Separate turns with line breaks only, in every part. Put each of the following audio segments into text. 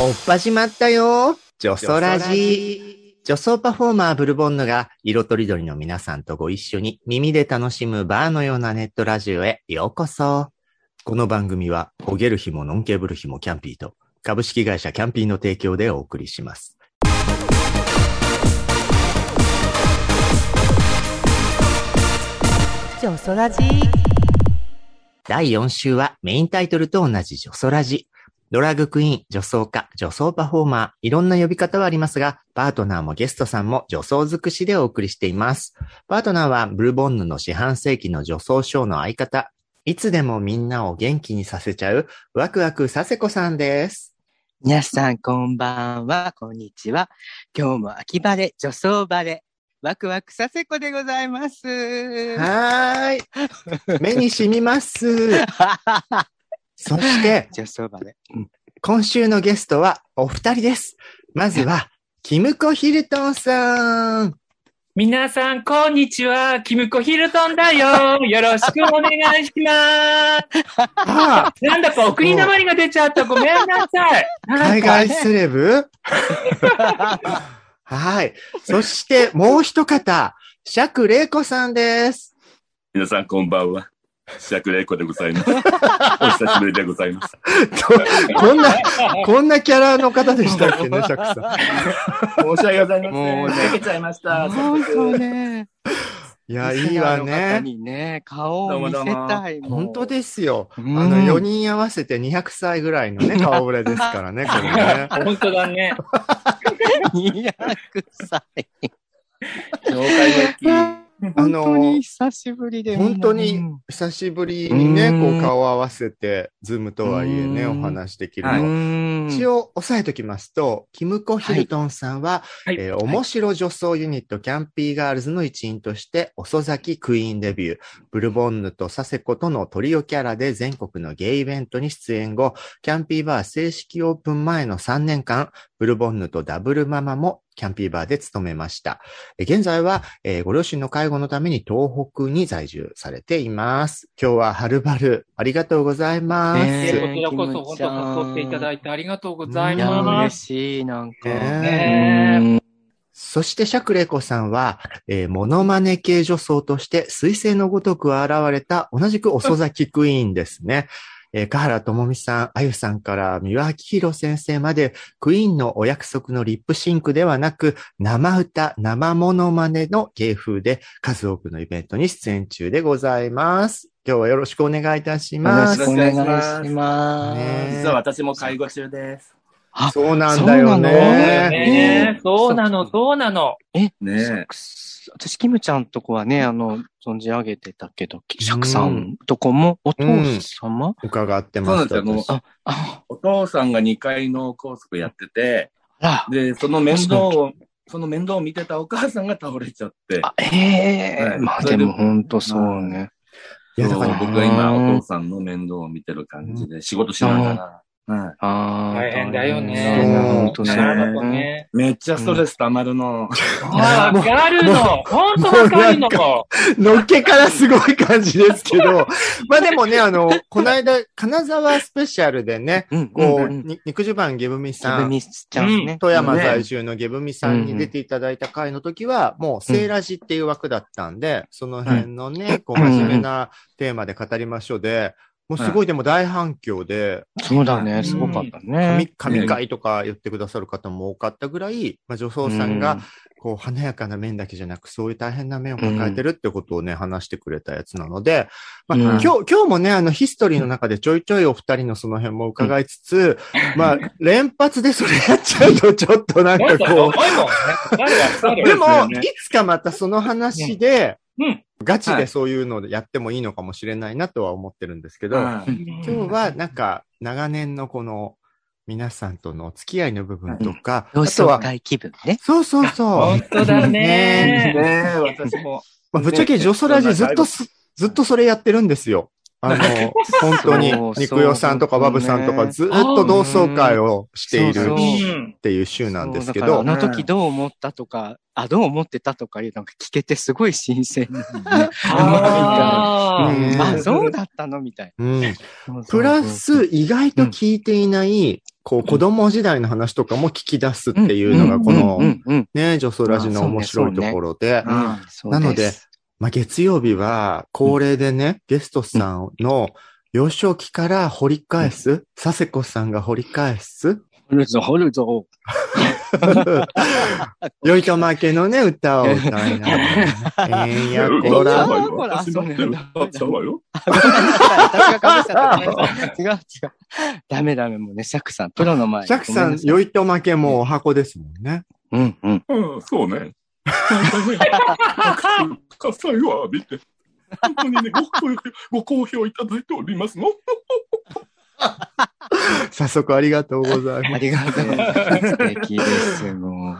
おっ始まったよ女装ラジ女装パフォーマーブルボンヌが色とりどりの皆さんとご一緒に耳で楽しむバーのようなネットラジオへようこそ。この番組は、焦げる日もノンケーブル日もキャンピーと株式会社キャンピーの提供でお送りします。
女装ラジ
第4週はメインタイトルと同じ女装ラジ。ドラッグクイーン、女装家、女装パフォーマー、いろんな呼び方はありますが、パートナーもゲストさんも女装尽くしでお送りしています。パートナーはブルボンヌの四半世紀の女装ショーの相方、いつでもみんなを元気にさせちゃう、ワクワクさせこさんです。
皆さんこんばんは、こんにちは。今日も秋晴れ、女装晴れ、ワクワクさせこでございます。
はーい。目に染みます。そして、今週のゲストはお二人です。まずは、キムコヒルトンさん。
皆さん、こんにちは。キムコヒルトンだよ。よろしくお願いします。
あ
なんだか送り鉛が出ちゃった。ごめんなさい。
あ、海外セレブ？はい。そして、もう一方、釈玲子さんです。
皆さんこんばんは。釈玲子でございます。お久しぶりでございます。
とこんな、こんなキャラの方でしたっけね、釈さん。
申し訳ございません。
もうね
かけちゃいました。
本当ね。
いや、いいわね。
にね、顔を見せたい。
本当ですよ。あ
うん
の、4人合わせて200歳ぐらいのね、顔ぶれですからね、これね。
本当だね。
200歳。
紹介の
あ の
本当に久しぶりで。
本当に
うん
久しぶりにね、
うん。
こう顔を合わせて、ズームとはいえね、
うん。
お話できる
う
の。
ん
一応押さえときますと、キムコ・ヒルトンさんは、
はい。
えー面白女装ユニットキャンピーガールズの一員として、遅咲きクイーンデビュー、ブルボンヌとサセコとのトリオキャラで全国のゲイイベントに出演後、キャンピーバー正式オープン前の3年間、ブルボンヌとダブルママもキャンピーバーで務めました。えー現在は、えーご両親の介護のために東北に在住されています。今日ははるばるありがとうございます。
ね
こちらこそ、本当誘っていただいてありがとうございます。
しい、なんか。
ね
ね
そして、シャクレコさんは、えーモノマネ系女装として、水星のごとく現れた、同じく遅咲きクイーンですね。えー、華原朋美さん、あゆさんから美輪明宏先生まで、クイーンのお約束のリップシンクではなく、生歌、生モノマネの芸風で、数多くのイベントに出演中でございます。今日はよろしくお願いいたし
よろ
ます。
しくお願いします。
ね
実は私も介護中です。
あ
そうなんだよ
そうなの。
ね。
ねそうなの、そうなの。
ね
私、キムちゃんとこはね、あの、存じ上げてたけど、シャクさんとこも、お父様、
伺って
そう
ます。
なんですよ。もう
私。
あ、あ、
お父さんが2階の高速やってて、
あ
で、その面倒を、その面倒を見てたお母さんが倒れちゃって、
ええ。
はい。
まあ
で
でも本当そうね。
いや、だから
僕は今お父さんの面倒を見てる感じで仕事しながら、はい
ああ。
大変だよ
そう
ね。
本当そう
なるほど
ね。
ね。
めっちゃストレス溜まるの。
あわかるの。本当わかるの。
のっけからすごい感じですけど、まあでもね、あの、この間、金沢スペシャルでね、
うん、
こう、肉襦袢ゲブミさん、
ちゃうね。
富山
ね
在住のゲブミさんに出ていただいた回の時は、もう、セーラジっていう枠だったんで、その辺のね、こう、真面目なテーマで語りましょうで、もうすごいでも大反響で、
そうだね、すごかった
神
ね。
神回とか言ってくださる方も多かったぐらい、まあ、女装さんが、こう、華やかな面だけじゃなく、そういう大変な面を抱えてるってことをね、話してくれたやつなので、まあ、
うん。
今日、今日もね、あの、ヒストリーの中でちょいちょいお二人のその辺も伺いつつ、まあ、連発でそれやっちゃうと、ちょっとなんかこう、
る。
でも、いつかまたその話で、
うん。
ガチ
はい
でそういうのでやってもいいのかもしれないなとは思ってるんですけど、
はい
今日はなんか、長年のこの、皆さんとのお付き合いの部分とか、
同
あとは
窓、会気分ね。
そうそうそう。
本当だね。
ねえ、私も。
まあ、ぶっちゃけジョソラジずっとす、ずっとそれやってるんですよ。あの、本当に
そう、
肉代さんとか
そう
バブさんとか
ね
ずっと同窓会をしている
そう
っ
うん。
ていう週なんですけ
そうだ
ど、
からあの時どう思ったとか、あ、どう思ってたとかいうのが聞けてすごい新鮮。な。
あ
うん。
あ、そうったのみたい
うん。
な。そうそう
プラス、意外と聞いていない、こう、子供時代の話とかも聞き出すっていうのが、こ
う
のね、女装ラジの面白いところで、なのでまあ、月曜日は恒例でね、ゲストさんの幼少期から掘り返す、佐世子さんが掘り返す、
掘るぞ、掘るぞ。
よいとまけのね、歌を歌いながら、えんやこ
ほ
ら、
ほら
私だ。って歌っちゃう
なさい。私がかぶっちゃった。違う違う。ダメダメ、もうね、シャクさん、プロの前に。
シャクさん、よいとまけもお箱ですもんね。
うんうん。
うん、そうね。本当にね、ご好評ご好評いただ。いておりますの。
早速ありがとうございます。
ありがとう。素敵です、もう。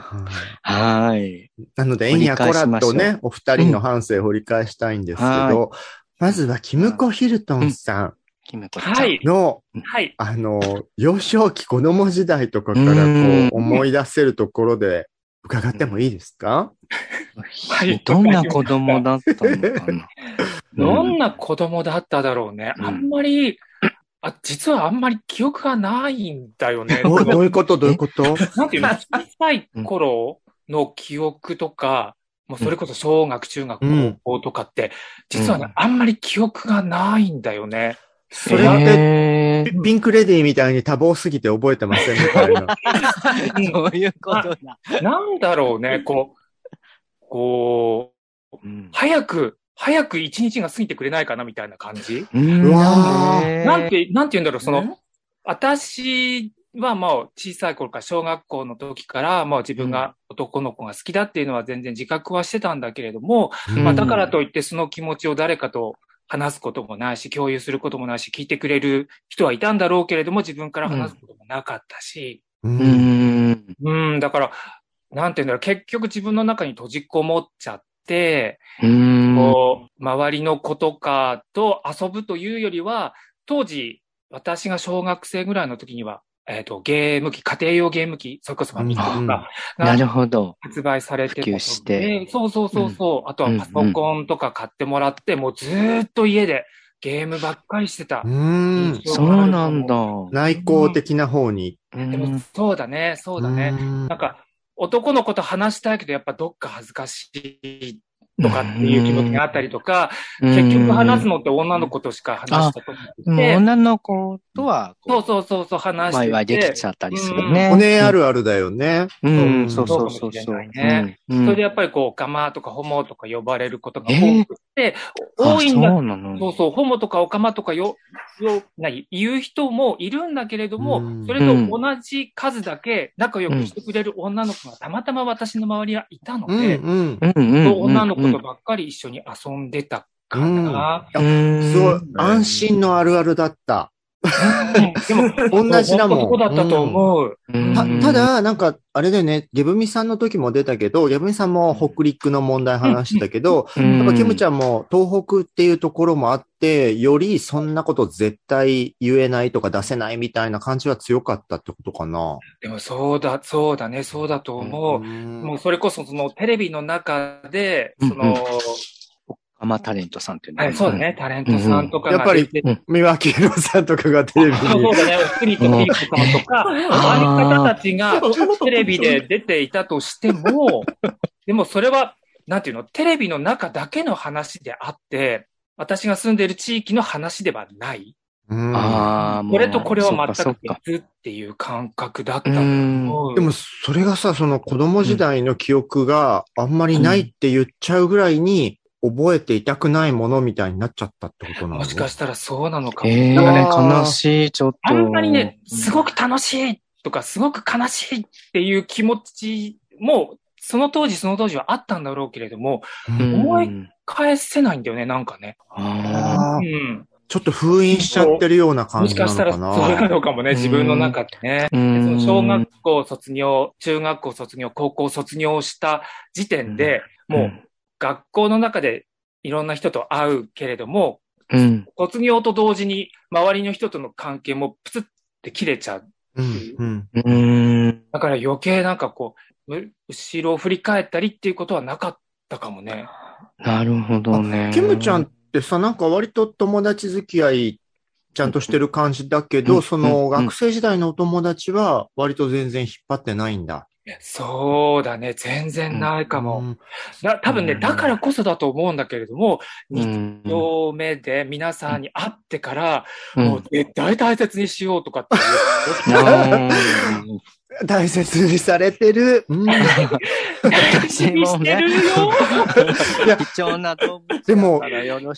はい。
なので、えんやこらとね、お二人の半生を掘り返したいんですけ
は
ど、まずは、キムコ・ヒルトンさん
キムコちゃん。
はい。
の、
はい。
あの、幼少期子供時代とかからこ
うん
う思い出せるところで伺ってもいいですか？
はい
どんな子供だったのかな。
どんな子供だっただろうね。
うん
あんまり、あ、実はあんまり記憶がないんだよね。
どどういうこと？どういうこと？
なんていうの？小さい頃の記憶とか、もうそれこそ小学、中学、
うん。
高校とかって、実はね、
うん。
あんまり記憶がないんだよね。
それって、
へー。
ピピンクレディーみたいに多忙すぎて覚えてません？みたいな。
そういうことだ。
なんだろうね、こう、こう、
うん。
早く、早く一日が過ぎてくれないかなみたいな感じ？
う
わー。
なんて、なんて言うんだろう、その、
ね。
私はもう小さい頃から小学校の時から、もう自分が男の子が好きだっていうのは全然自覚はしてたんだけれども、
うん。
まあだからといってその気持ちを誰かと話すこともないし、共有することもないし、聞いてくれる人はいたんだろうけれども、自分から話すこともなかったし、
う
うん。ん。
うん、だから、なんて言うんだろう、結局自分の中に閉じこもっちゃって、
うん。
こう、周りの子とかと遊ぶというよりは、当時、私が小学生ぐらいの時には、えっ、と、ゲーム機、家庭用ゲーム機、それこそファミコンとか
なる
が
ほど。
発売されてたので
普及して
そうそうそうそう。あとはパソコンとか買ってもらって、もうずーっと家でゲームばっかりしてた
う。ん。
そうなんだ。
内向的な方に。
でも、そうだね、そうだね。
うん
なんか、男の子と話したいけど、やっぱどっか恥ずかしいとかっていう気持ちがあったりとか、結局話すのって女の子としか話したと
うん。
思ってて、
女の子とは、
そうそうそうそう話してて。
ワイワイできちゃったりする
お
ね。
ねあるあるだよね。
うん、
そ
そううそうそうそう
ね。
うん。
それでやっぱりこう、ガマとかホモとか呼ばれることが多くて、
あ
多いん。だ。
そう
そうそう、ホモとかオカマとかよ、よ、な言う人もいるん。だけれども、
うん。
それと同じ数だけ仲良くしてくれる女の子がたまたま私の周りはいたの
うん。
で。女の子とばっかり一緒に遊んでたかな。
うん、
すごい、安心のあるあるだった。
でも、
同じだもん。
だったと思う。
うん。
たた、だ、なんか、あれだよね、ゲブミさんの時も出たけど、ゲブミさんも北陸の問題話してたけど、
うん。
やっぱキムちゃんも東北っていうところもあって、よりそんなこと絶対言えないとか出せないみたいな感じは強かったってことかな。
でもそうだ、そうだね、そうだと思う。
ん。
もうそれこそそのテレビの中で、
うん。
その、
アマタレントさんっていうの
はいそうだ。ね、タレントさんとか
やっぱり三輪明宏さんとかがテレビに。
そうだね、スリとピーコさんとか、ああいう方たちがテレビで出ていたとしても、でもそれは、なんていうの、テレビの中だけの話であって、私が住んでいる地域の話ではない。
うん。
あ
これとこれは全く別っていう感覚だったと
う。ん。
思う。
でも、それがさ、その子供時代の記憶があんまりないって言っちゃうぐらいに、覚えていたくないものみたいになっちゃったってことなの？
もしかしたらそうなのかも。
ええ
なんかね、
悲しい、ちょっと。
あんまりね、すごく楽しいとか、すごく悲しいっていう気持ちも、その当時その当時はあったんだろうけれども、
うん
思い返せないんだよね、なんかね。
あ
あー
うん。
ちょっと封印しちゃってるような感
もし
じなの
かしたら
か
そうな
な。
のかもね、自分の中でね。
ーう
で
ん
その小学校卒業、中学校卒業、高校卒業した時点で、もう学校の中でいろんな人と会うけれども、
うん。
卒業と同時に周りの人との関係もプツって切れちゃう。
うん、うん。
うん。
だから余計なんかこう、う後ろを振り返ったりっていうことはなかったかもね。
なるほどね。
キムちゃんっってさ、なんか割と友達付き合いちゃんとしてる感じだけど、
うん
その
うん
学生時代のお友達は割と全然引っ張ってないんだ。
そうだね。全然ないかも。
うん。
だ多分ね、
うん。
だからこそだと思うんだけれども、
うん。
2度目で皆さんに会ってから、
うん。
もう絶対大切にしようとかっていう。
うん
大切にされてる。うん
私も
してる
ね、
よ。
いや
貴重な動物
でも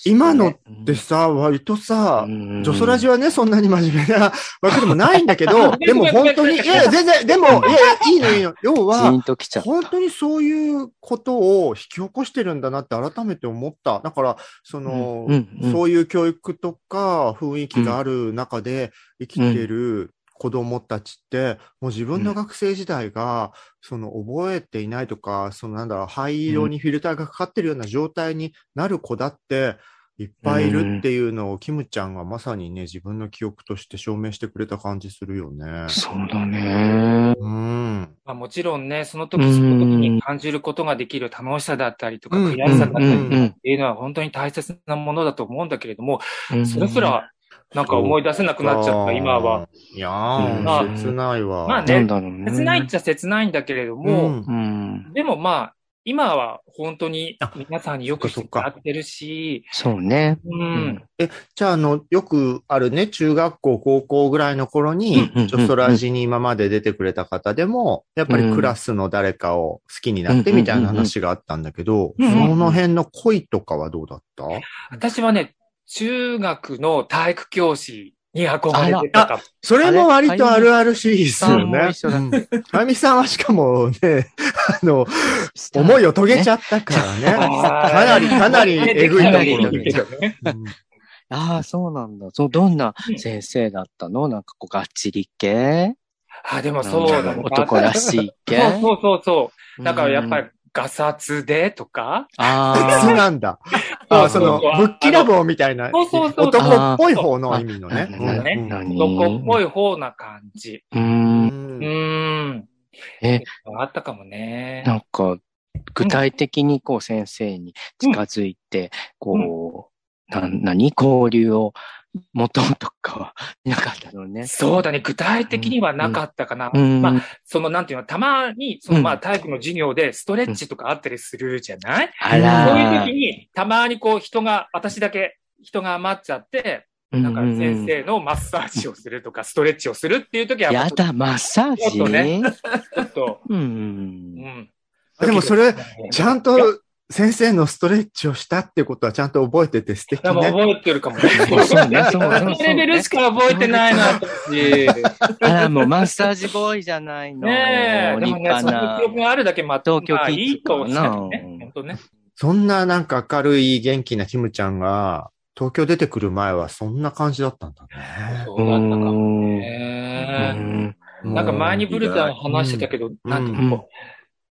今のでさ、割とさ、
うん
ジョソラジはね、そんなに真面目な わけでもないんだけど、でも本当に、いやいや、全然、でも、い やいや、いいのいいの。要は
ン、ときちゃった。
本当にそういうことを引き起こしてるんだなって改めて思った。だから、その、
うんうん
そういう教育とか雰囲気がある中で生きてる子供たちって、もう自分の学生時代が、その覚えていないとか、そのなんだろう、灰色にフィルターがかかってるような状態になる子だって、いっぱいいるっていうのを、キムちゃんがまさにね、自分の記憶として証明してくれた感じするよね。
そうだね。
うん。
まあ、もちろんね、その時その時に感じることができる楽しさだったりとか、
うん
悔しさだったりっていうのは本当に大切なものだと思うんだけれども、
うん
それすらなんか思い出せなくなっちゃった、今は。。
いや
うん
ー、切ないわ。
まあね
ね。
切ないっちゃ切ないんだけれども、
うん
うん。
でもまあ、今は本当に
あ
皆さんによくしてもらってるし、
そうね。
うん。
じゃあ、あの、よくあるね、中学校、高校ぐらいの頃に
うんうんうん、
ジョソラジに今まで出てくれた方でも、やっぱりクラスの誰かを好きになってみたいな話があったんだけど、その辺の恋とかはどうだった？
私はね、中学の体育教師に憧れてたかも。
それも割とあるあるシリーズよね。
一緒だ
うんあゆみさんはしかもね、あの、思いを遂げちゃったからね。かなり、かなりえぐいところで
かなりえぐいけどね
うん
ああ、そうなんだ。そう、どんな先生だったの？なんかこう、がっちり系？
あ、でもそうだね。
男らしい系？
そうそうそう。だからやっぱ
り。
り、ガサツでとか、
あ
そうなんだ。あ、その、ぶっきらぼうみたいな、
そうそうそう
男っぽい方の意味のね。
男っぽい方な感じ。
あ。う。
うん
うん。
え、
あったかもね。
なんか、具体的にこう先生に近づいて、こう、な、何交流を持とかはなかったのね。
そうだね。具体的にはなかったかな。
うん。
まあ、その、なんていうの、たまに、その、まあ、
うん
体育の授業でストレッチとかあったりするじゃない、
あら
そういう時に、たまにこう、人が、私だけ人が余っちゃって、なんか先生のマッサージをするとか、ストレッチをするっていう時は、
やだ、マッサージ？
ちょっとねちょっと、
う。
うんん。
でもそれ、ちゃん
い
と先生のストレッチをしたってことはちゃんと覚えてて素敵ね。
やもう覚えてるかもね。
そうねそうね
そのレベルしか覚えてないな、私。
あら、もうマッサージボーイじゃないの。
ねえ、で
立
もね、その記。憶があるだけ、まあ、
東京
まあ
キ
いいとし
か
ね。本当ね。
そんななんか明るい元気なキムちゃんが、東京出てくる前はそんな感じだったんだね。
そうだったかも
う
ね。
ん
なんか前にブルタン話してたけど、
ん
なんていうのこう、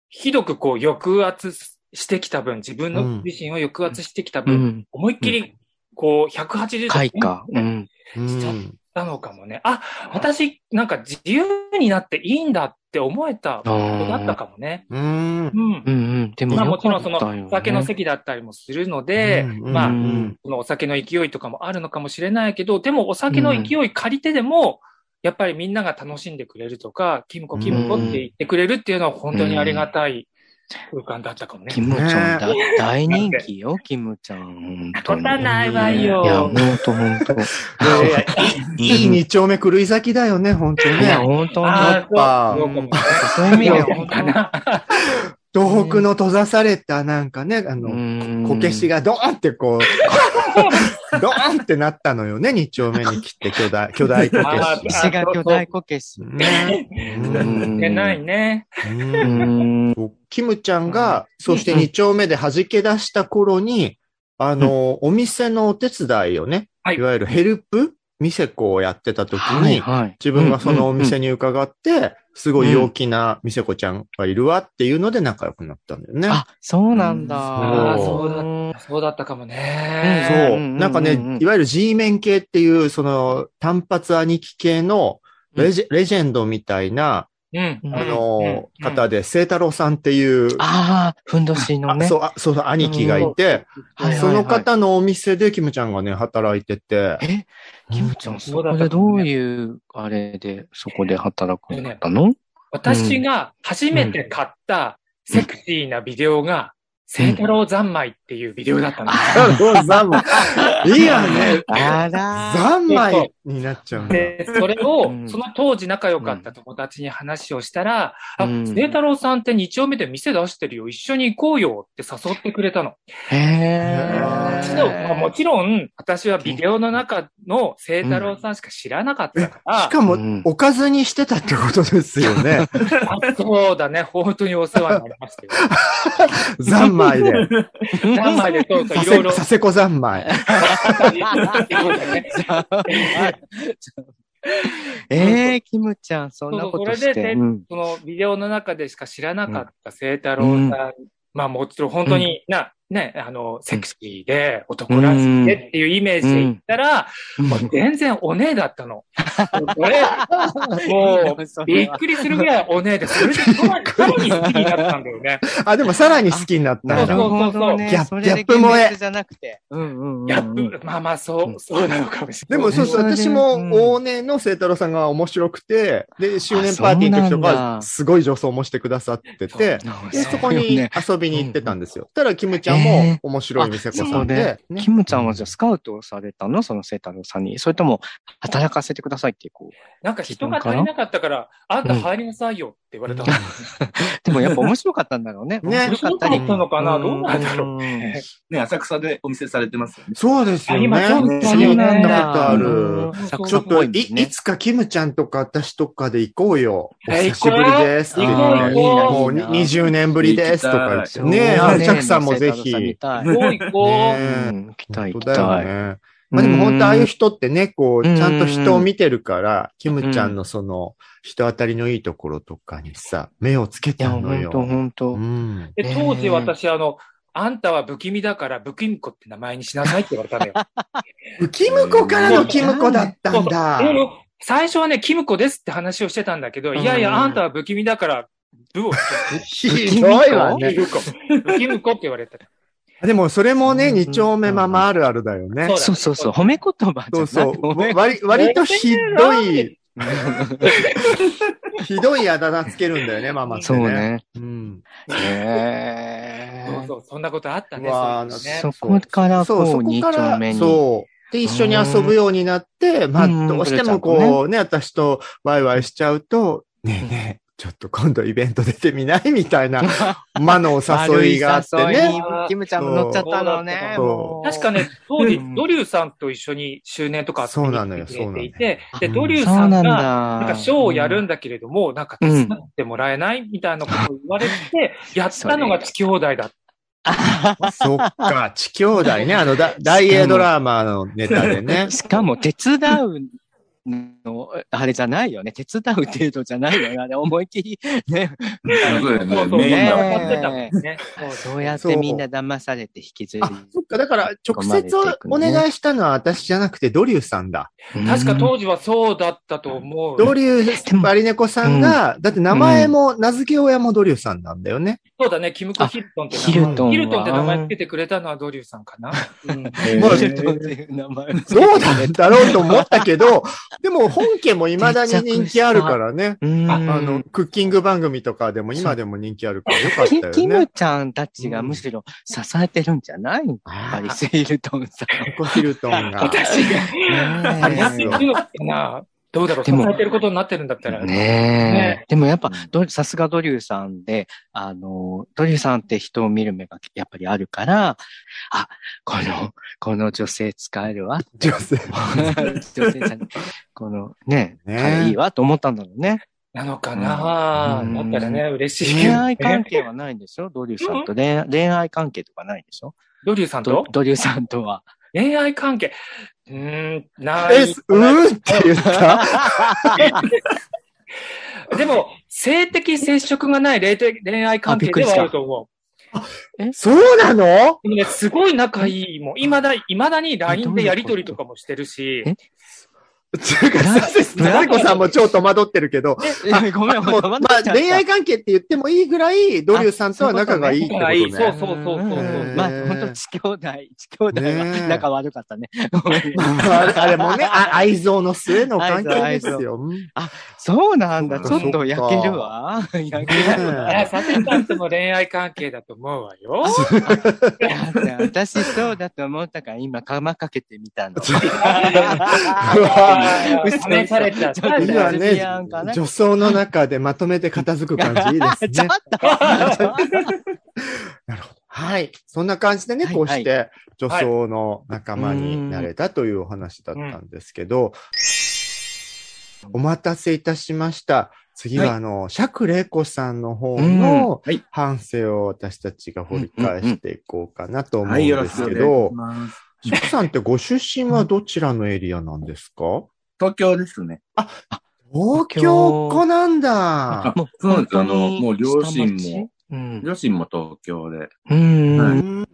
ひどくこう抑圧してきた分、自分の
うん
自身を抑圧してきた
う
分、
ん。
思いっきり、こう、180度
開花。うん。
うん。
たのかもね。あ、私、なんか自由になっていいんだって思えたことだったかもね。
うん。
うん
う。んうん。でも
まあ
よ
もちろんそのお酒の席だったりもするので、
うん
まあ
うん
そのお酒の勢いとかもあるのかもしれないけど、でもお酒の勢い借りてでも、やっぱりみんなが楽しんでくれるとか、キムコキムコって言ってくれるっていうのは本当にありがたい空間だったかもね。
キムちゃんだ、大人気よ、キムちゃん。
ことはないわよ。
いや、ほんとほんと。
いや い二丁目狂い咲きだよね、本当に
いや、
ね。
ほんと
あ
やっぱ
あ、そう
いう意味では
そうかな。
東北の閉ざされたなんかね、あの、
の
こけしがドーンってこう、ドーンってなったのよね、二丁目に来て巨大、巨大こ
あ
けし。
石が巨大こけし。
ね。
うん
いけないね。
キムちゃんが、そして二丁目で弾け出した頃に、あの、お店のお手伝いをね、
はい
いわゆるヘルプ店子をやってた時に。自分がそのお店
に。
に伺って、すごい陽気な店子ちゃんがいるわっていうので仲良くなったんだよね。
あ、そうなんだ。
そ
そうだそうだったかもね。
そうう。
ん
なんかねいわゆる G メン系っていう、その単発兄貴系のレジェ,、レジェンドみたいな
うん。
うん。
あの、
うん。
方で、聖太郎さんっていう、
ああ、ふんどしのね。
あそう、あそうそう、兄貴がいて、その方のお店でキムちゃんがね、働いてて、
え、キムちゃん、
そ
こでどういう、あれで、そこで働くんだったの？
私が初めて買ったセクシーなビデオが、聖太郎三昧っていうビデオだったんですよ。
三昧。いいやね。
あら
三昧になっちゃう。
で、それを
う、ん
その当時仲良かった友達に話をしたら、あ、
うん
聖太郎さんって日曜日で店出してるよ、一緒に行こうよって誘ってくれたの。
へ
でも。ちろん、私はビデオの中の聖太郎さんしか知らなかったから、
しかも
うん、
おかずにしてたってことですよね。
あそうだね、本当にお世話になりましたよ。
三昧 で。
何枚でそうそいろいろ
世。佐世子三昧。
そうだね
えー、キムちゃん、そんなことして。
それで
うん
そのビデオの中でしか知らなかった聖太郎さん、まあもちろん本当にな、ね、あの、セクシーで男らしいでっていうイメージで言ったら、もう全然お姉だったの。もう、びっくりするぐらいお姉で、それでさらに好きになったんだよね。
あ、でもさらに好きになっただ。
なんるほどね。
ギャップ
それで
ギャップ萌え
じゃなくて。うんうん。
ギャップ、まあまあ、そう、そうなのかもしれない。
でもそうそう、私も
うん
往年の聖太郎さんが面白くて、で、周年パーティーの時とか、すごい女装もしてくださってて、で、そこに遊びに行ってたんですよ。たら、キムちゃんも面白い店子さんで、ね。
キムちゃんはじゃあスカウトをされたの？その聖太郎さんに。それとも、働かせてくださいって、こう。
なんか人が足りなかったから、あんた入りなさいよ。って言われたの。
でもやっぱ面白かったんだろうね。
ね
面白かった
のかな？どうなんだろう
うん
ね、浅草でお店されてますよね。
そうですよね。
今そう
なことあ
う
るちょっとい、いつかキムちゃんとか私とかで行こうよ。お
え
久しぶりですって言って。
行こう行こう
もうに20年ぶりですとか言って。ねえ、チャクさんもぜひ。
行こう行こう。
行きたい行きたい。
ね。まあでも本当ああいう人ってね、こう、
うん
ちゃんと人を見てるから、キムちゃんのその、人当たりのいいところとかにさ、目をつけたのよ。
ほんとほんと
う。ん。
で、当時私、あの、あんたは不気味だから不気味子って名前にしなさいって言われたのよ。
キムコからのキムコだったんだ。
最初はね、キムコですって話をしてたんだけど、いやいや、あんたは不気味だから、ブを、
ひどいわね。
不気味子って言われてた。
でもそれもね、
うん
二丁目ママあるあるだよね。
そうだ
そうそうそう。褒め言葉
そうそう。割割とひどい、ひどいあだ名つけるんだよね、ママってね。
そうね。
うん。
へー
そうそう、そんなことあったね。そ
こから
そう、そ
こう、二
こから
丁目、に。
そう。で、一緒に遊ぶようになって、まあ、
うん
どうしてもこうね、私とワイワイしちゃうと、ねえねえ、ちょっと今度イベント出てみない？みたいな、魔のお誘いがあってね。
キムちゃんも乗っちゃったのね。
確かね、当時
うん、
ドリューさんと一緒に周年とか遊びに来てくれていて、で、
うん
ドリューさんが、
だ。
なんかショーをやるんだけれども、なんか手伝ってもらえないみたいなことを言われて、やったのが地兄弟だった。
そっか、地兄弟ね、あの、だ大英ドラマのネタでね。
しかも手伝うの、あれじゃないよね。手伝う程度じゃないよね。あれ思いっきり、ね。
そうだよね
ってたもんね。
そうやってみんな騙されて引きずり
あ。、そっか、だから、直接お願いしたのは私じゃなくてドリューさんだ。
確か当時はそうだったと思う。
ドリュー、バリネコさんが、だって名前も、名付け親もドリューさんなんだよね。
そうだね、キムコ・ヒルトンって名前。
ヒルトンは？
ヒルトンって名前つけてくれたのはドリューさんかな。うん
まあ
ヒルトンっていう名前をつけて
どうなんだろうと思ったけど、でも本家も未だに人気あるからね。
うん
あの、クッキング番組とかでも今でも人気あるからよかった
キ
よね。
キムちゃんたちがむしろ支えてるんじゃない？やっぱりセイルトンさん。
コヒルトンが。
私が。
あります
どうだろう
でも
支えてることになってるんだったら。
ね
ね
え。でもやっぱ、どさすがドリューさんで、あの、ドリューさんって人を見る目がやっぱりあるから、あ、この、この女性使えるわ。
女性。
女性じゃない。このね、
ね
彼いいわと思ったんだろうね。
なのかな
うん
だったらね、嬉しい。
恋愛関係はないんでしょ？ドリューさんと恋愛恋愛関係とかないでしょ？
ドリューさん
ド
と
ドリューさんとは。
恋愛関係。うーん、ない。
え、うーって言った？
でも、性的接触がない恋恋愛関係ではあると思
そうなの？
すごい仲いいもん。いまだ、いまだに LINE でやりとりとかもしてるし
え、
つうか、させこさんも超戸惑ってるけど、
ごめん、
もうまあ、恋愛関係って言ってもいいぐらい、ドリューさんとは仲がいいってことね。
仲がいいそうそうそうそう
まあ、本当地兄弟、地兄弟 は仲悪かったね。
ああれもね、あ愛憎の末の関係ですよ。うん
そうなんだ。ちょっと焼けるわ。焼けるわ。
いや、さんとの恋愛関係だと思うわよ。
私そうだと思ったから今、釜かけてみたの。
試されちゃった。
今ね、
な
女装の中でまとめて片付く感じいいです
ちょっ
ね。
と
なるほど。はい。そんな感じでね、
はい
こうして女装の仲間になれたというお話だったんですけど、お待たせいたしました。次は、あの、釈玲子さんの方の反省を私たちが掘り返していこうかなと思うんですけど。釈さんってご出身はどちらのエリアなんですか？
東京ですね。
東京っ子なんだ。
そうなんですあのもう両親も
うん。
両親も東京で、
うん
はい
うん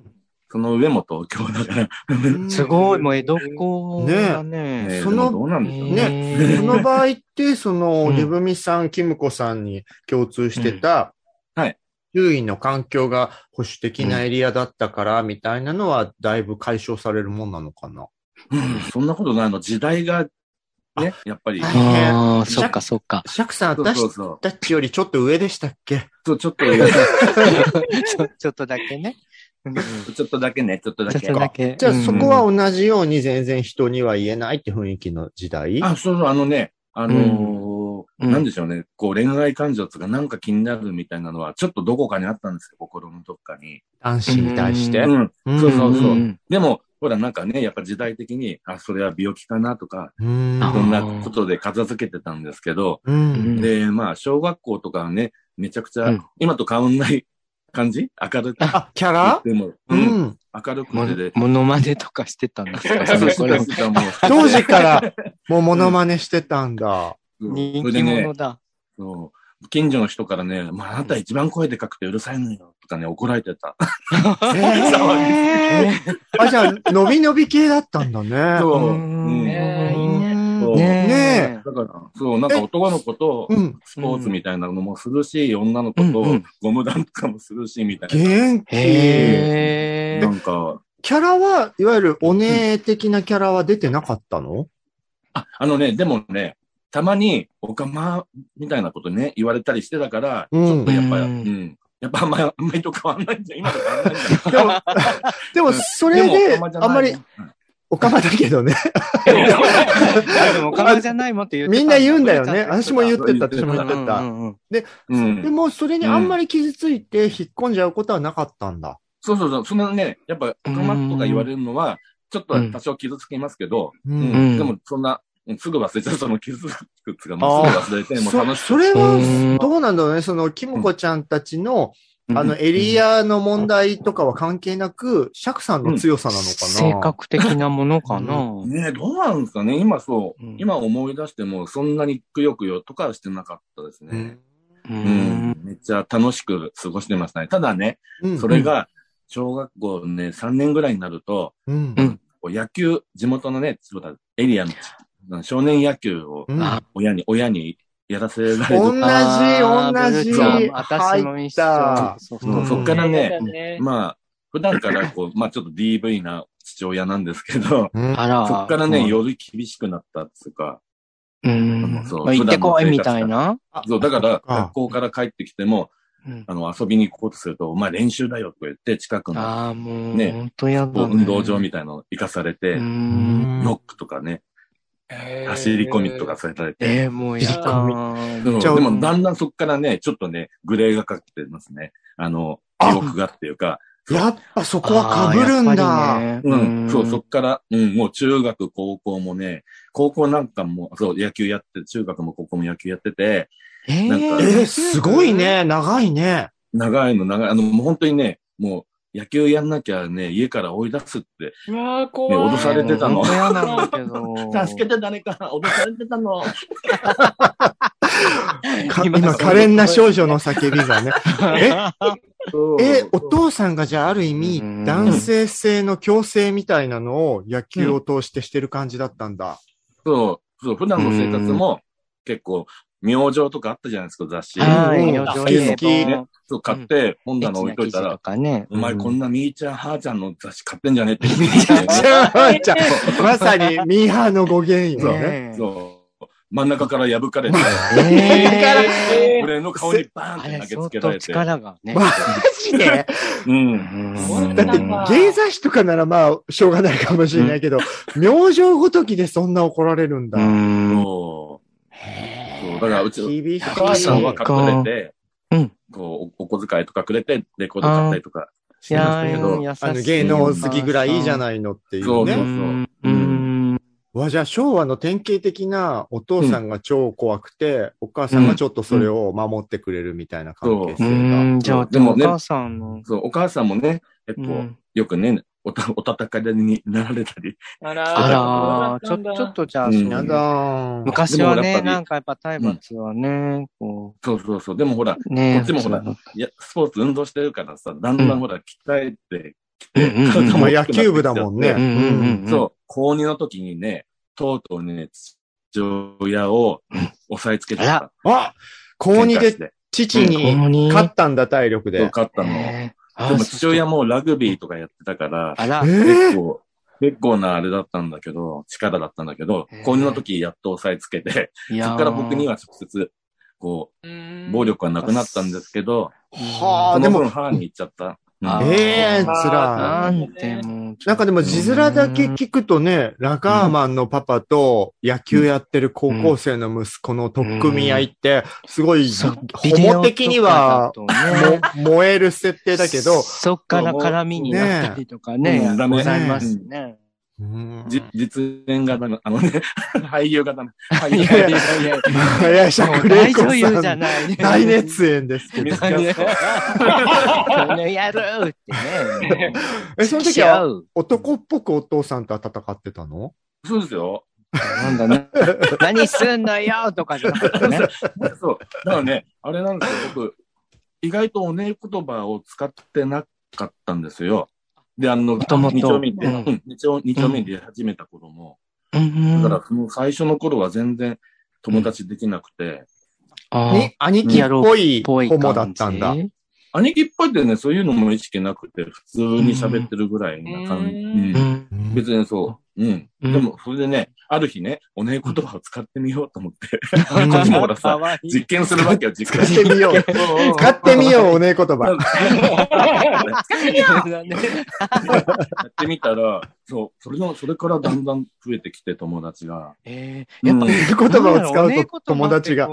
その上も東京だから。
すごい、もう江戸っ子だ
ね
ね。
その
どうなんでしょうね。
ね
ね
その場合って、その、
うん
ひぶみさん、キムコさんに共通してた、
うんはい。
周囲の環境が保守的なエリアだったから、みたいなのは、だいぶ解消されるもんなのかな？
うんそんなことないの。時代が、ね、やっぱり。
はい
ああ、そっかそっか。
シャクさん、私。たちよりちょっと上でしたっけ？
そうちょっと、
ちょちょっとだけね。うん
ちょっとだけね、ちょっとだけ。
だけ。
じゃあ、
うん
そこは同じように全然人には言えないって雰囲気の時代？
あ、そうそう、あのね、あのー
うん
なんでしょうね、こう恋愛感情とかなんか気になるみたいなのは、ちょっとどこかにあったんですよ、心のどっかに。
男子に対して？
うん。
うん
そうそうそう。
ん
でも、ほらなんかね、やっぱ時代的に、あ、それは病気かなとか、
うん。
あ
そんなことで片付けてたんですけど、
うん。
で、まあ、小学校とかはね、めちゃくちゃ、
うん
今と変わんない感じ？明るく。
あ、キャラ？
でも、
う
うん、
ん。
明るくで。
モノマネとかしてたんですか？
当時から、もうモノマネしてたんだ。
人気者だ。
そう近所の人からね、まあ、あなた一番声でかくてうるさいのよ、とかね、怒られてた。
えー あ、じゃあ、伸び伸び系だったんだね。
そう。
うん
うん
ねね
だから、そう、なんか男の子と
うん。
スポーツみたいなのもするし、女の子とゴム弾とかもするし、みたいな。
元気。
なんか、
キャラは、いわゆるお姉的なキャラは出てなかったの？
あ、あのね、でもね、たまに、おかま、みたいなことね、言われたりしてたから、ち
うん
ょっとやっぱ、
う
うんん。やっぱあんまり、あんまりと変わんないんじゃん。今と変わんないんじゃん。
でも、でもそれで、あんまり、おかまだけどね。
あでも、カマじゃないもんって言ってた
みんな言うんだよね。私も言ってた、私も言ってた。
うんうんうん
うん
で。も、それにあんまり傷ついて引っ込んじゃうことはなかったんだ。
そうそうそう。そのね、やっぱ、おかまとか言われるのは、ちょっとは多少傷つきますけど、でも、そんな、うんすぐ忘れちゃう、その傷つくつが、もうすぐ忘れて、もう
そ
楽しく
それ
う
は
ん、
どうなんだろうね。その、キムコちゃんたちの、
うん
あの、エリアの問題とかは関係なく、シャクさんの強さなのかな？
性格的なものかな。
ねえ、どうなんですかね今そう、
うん
今思い出しても、そんなにくよくよとかはしてなかったですね。
うん。
う
うん。
ん。
めっちゃ楽しく過ごしてましたね。ただね、
うん
それが、小学校ね、3年ぐらいになると、
うん
う。ん。
こう野球、地元のね、エリアの少年野球を
うん
あ
親に、親にやらせられる
同じ、同じ。
ブルー
入
ちゃん私も一緒。そう
そうそっからねまあ、普段からこう、まあちょっと DV な父親なんですけど。そっからね、
うん
より厳しくなったっつうか、
うん。
そう
まあ行ってこいみたいな。
そう、だから、学校から帰ってきても、
うん
あの、遊びに行こうとすると、お前練習だよとか言って、近くの
ああ、もう、
ね
本当やだね。
運動場みたいなの行かされて、
うん。
ノックとかね、走り込みとかされて、
えー、もうやだ。
そう
じゃあ
でもだんだんそっからね、ちょっとね、グレーがかってますね。あの、記憶がっていうか、
やっぱそこは被るんだ。
ね
うん、そう、そっから、うん、もう中学、高校もね、高校なんかも、そう、野球やって、中学も高校も野球やってて、
え
なんか
えー、すごい。ね。長いね。
長いの長い、あの、もう本当にね、もう、野球やんなきゃね、家から追い出すって、
うわー、怖い。
ね脅されてたの
嫌なんだけど。
助けて誰か、脅されてたの。
か今、可憐な少女の叫びがね。え、え、お父さんがじゃあある意味
う、ん
男性性の強制みたいなのを野球を通してしてる感じだったんだ。
そう、そう、普段の生活も結構、明星とかあったじゃないですか、雑誌。
好き好き
ねそう、買って、本棚置いといたら。お前こんなみーちゃん、はーちゃんの雑誌買ってんじゃねって言って
じ ゃあ、じゃあまさにミーハーの語源よね。
ね
そう。真ん中から破かれて、
え
俺の顔にバーンって投げつけられて。
力がね。
マジで
うん。
うん
だって、芸雑誌とかならまあ、しょうがないかもしれないけど、明星ごときでそんな怒られるんだ。
うん。
そう。そう。だから、うち、
厳しい。
お母さんは隠れて、
うん
こう、おお小遣いとかくれて、レコード買ったりとかし
い
てま
や
したけど。
あの、芸能好きぐらいいいじゃ
い
ないのっていう
そう
ね。
うん。うん。
わ、じゃあ昭和の典型的なお父さんが超怖くて、お母さんがちょっとそれを守ってくれるみたいな関係
う
性が。
ん、じゃあ、
でもね
お母さんの。
そう、お母さんもね、結構、
うん
よくね、おた、お戦いになられたり、
あ
あらー、ちょ、ちょっとじゃあ、
うん。
やだー。
昔はね、なんかやっぱ体罰はね、こ
そうそうそう。でもほら、
う、ね
こっちもほらいや、スポーツ運動してるからさ、だんだんほら、鍛えてきて、
うんう
野球部だもんね。
うんうんうんうん。
そう、高2の時にね、とうとうね、父親を押さえつけてた。
あ高2で父に勝ったんだ、体力で。
勝ったの。
えー
でも父親もラグビーとかやってたから、
あら。
え、
結構、結構なあれだったんだけど、力だったんだけど高2の時やっと押さえつけて、
いやー。
そっから僕には直接、こう、暴力はなくなったんですけど、
はあ、でも
母に言っちゃった。
ええ
あー。
辛
なんても。
なんかでも字面だけ聞くとね、ラガーマンのパパと野球やってる高校生の息子の取っ組み合いって、すごい、
そう。
ホモ的には、燃える設定だけど、
そっから絡みになったりとかね、ございますね。
うん
じ実演がダメ、あのね、俳優がダメ。俳優
いやいやいや、
林
もう
家玲子
大女優じ
さん、
ゃないね。
大熱演ですけど
この野郎ってね。
え、その時は男っぽくお父さんとは戦ってたの？
そうですよ。
なんだね。何すんのよとかじゃなくてね。
そう。だからね、あれなんですよ、僕、意外とおねえ言葉を使ってなかったんですよ。で、あの、
もともと
二丁目で、
うん。
丁目で始めた頃も、
うん。
だから、その最初の頃は全然友達できなくて、
あ
に、兄貴っぽい
ぽい
ホモだったんだ。。
兄貴っぽいってね、そういうのも意識なくて、普通に喋ってるぐらいな感じ。別にそう。うん。
うん
でも、それでね、ある日ね、おねえ言葉を使ってみようと思って、こっちもほらさ、実験するわけよ、実
使ってみよう。使ってみよう、おねえ言葉。
やってみたら、そう、それの、それからだんだん増えてきて、友達が。
えーやっぱ、
うん
言葉を使うと友達が。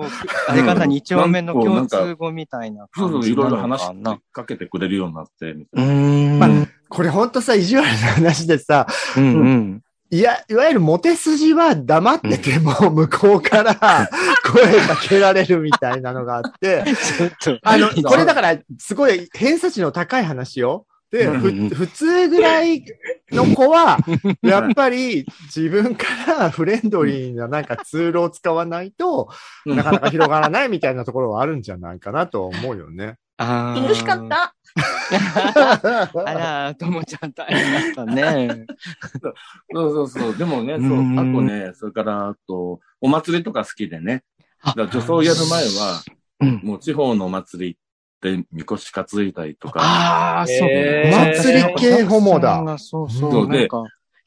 あれかな、二丁目の共通語みたいな
そうそう、いろいろ話
かな。
しかけてくれるようになって、み
う
たいな。
これほんとさ、意地悪な話でさ、
うんうん。
いや、いわゆるモテ筋は黙ってても、向こうから 声かけられるみたいなのがあって。あの、これだから、すごい偏差値の高い話よ。で、ふ普通ぐらいの子は、やっぱり自分からフレンドリーななんかツールを使わないと、
うん
なかなか広がらないみたいなところはあるんじゃないかなと思うよね。
あー
楽しかっ。た。
あら、ともちゃん大変だったね。
そうそうそう。でもね、そう、
うん
あとね、それから、あと、お祭りとか好きでね。
あ
だから女装やる前は、
うん。
もう地方のお祭り行って、みこし担いだりとか、
ああ、そう。
えー
祭り系ホモだ。
そうそう。
そうで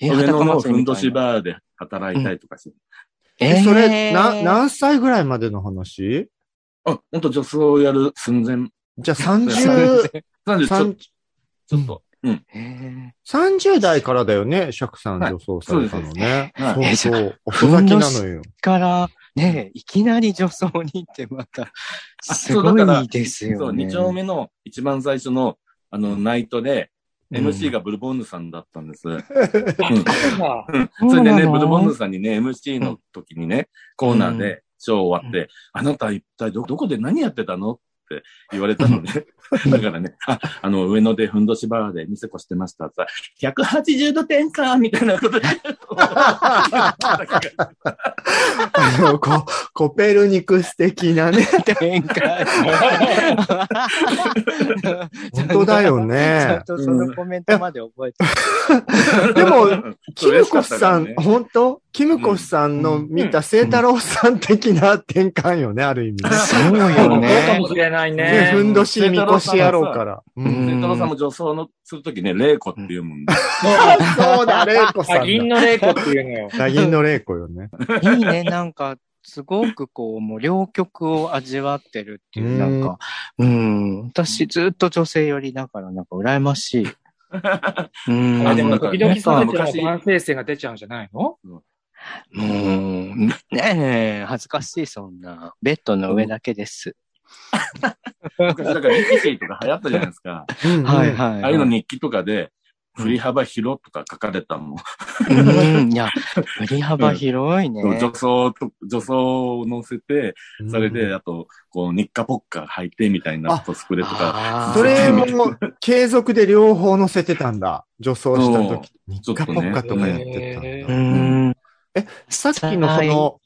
上野のふんどし
ー。
バーで働いたりとかして。
え、それ、な、
な、
何歳ぐらいまでの話？
あ、ほんと女装やる寸前。
じゃあ30、
なんでちょ
30
ちょっと、うん。
え
30代からだよね、釈さん
はい
女装されたのね。
はい
そうそう。遅咲きなのよ。
ーから、ね、いきなり女装にってまた、
あ
す
そうだから
ごいですよね。
そう、二丁目の一番最初の、あの、ナイトで、
うん
MC がブルボンヌさんだったんです。うん
そう
それでね、ブルボンヌさんにね、MC の時にね、コーナーでショー終わって、あなた一体ど、どこで何やってたの？って言われたのね。だからね、あ、あの、上野でふんどしバーで店越してましたってさ、180度転換みたいなことで。
あのココペルニクス的なね。
展開。
本当だよ
ちゃ
ね
ん。とそのコメントまで覚えてる。
でも、キムコスさん、
ね
本当？キムコスさんの見た聖太郎さん的な転換よね、ある意味ね。
そうよね
も。しれない
ね、
ね。
ふんどし、みこし野郎から。う
うん
ん
聖太郎さんも女装のするときね、玲子っていうもんね。
そうだ、レイコさん。
銀の霊子っていうのよ。
ダギンのレイコよね。
いいね、なんか、すごくこう、もう両極を味わってるっていう、なんか、うん、私ずっと女性寄りだから、なんか羨ましい。うん、
あ、でも
なんか
時々それって
昔
男性性が出ちゃうんじゃないの？
もう、ねえ、恥ずかしい、そんな。ベッドの上だけです。
昔だから、ミキティとか流行ったじゃないですか。
うん
はいはい。
ああいうの日記とかで、振り幅広とか書かれたの。
うん、いや、振り幅広いね。
女装と、女装を乗せて、
うん
それで、あと、こう、日課ポッカ履いてみたいなコスプレとか。
それも、継続で両方乗せてたんだ。女装した時。日課ポッカとかやってたんだ。
へ
う
ー
ん。
さっきのその、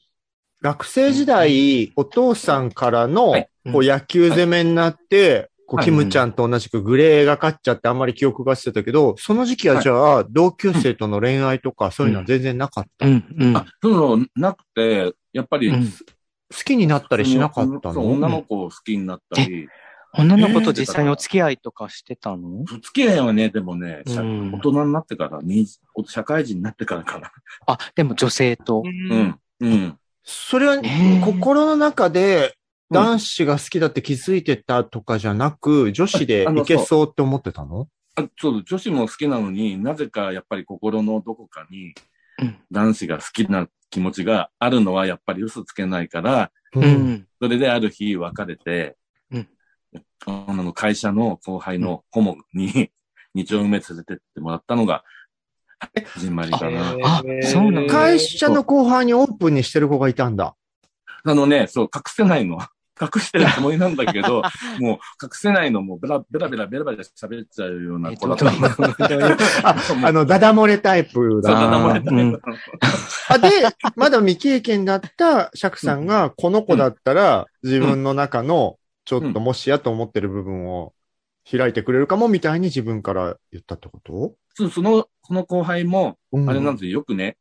学生時代、お父さんからの
はい、
こう野球攻めになって、こう、
はい
キムちゃんと同じくグレーがかっちゃってあんまり記憶がしてたけど、その時期はじゃあ、同級生との恋愛とかそういうのは全然なかった？好
うん、うん。
あ、そう、なくて、やっぱり、
うん
きになったりしなかった
そう女
の
の子を好きになったり、
女の子と実際にお付き合いとかしてたの？
付き合いはね、でもね、社
うん
大人になってから、に社会人になってからかな。
あ、でも女性と。
うん。うん。
それは心の中で
うん。
男子が好きだって気づいてたとかじゃなく、女子でいけそうって思ってたの？
あそう、女子も好きなのになぜかやっぱり心のどこかに
うん。
男子が好きな気持ちがあるのはやっぱり嘘つけないから、
う
う。ん。
それである日別れて、
うん。
あの会社の後輩のホモに二丁目連れてってもらったのが始まりかな。
あそうなんだ。
会社の後輩にオープンにしてる子がいたんだ。
あのね、そう、隠せないの。隠してるつもりなんだけど、もう隠せないのもベラベラベラベラベラ喋っちゃうような
え
子だった。の。
あ、あの、ダダ漏れタイプだ。
あー
だだ漏れて
うん
あ、で、まだ未経験だった釈さんが、この子だったら、自分の中の、ちょっともしやと思ってる部分を開いてくれるかも、みたいに自分から言ったってこと？
そうその、その後輩も、
うん
あれなんですよ、よくね、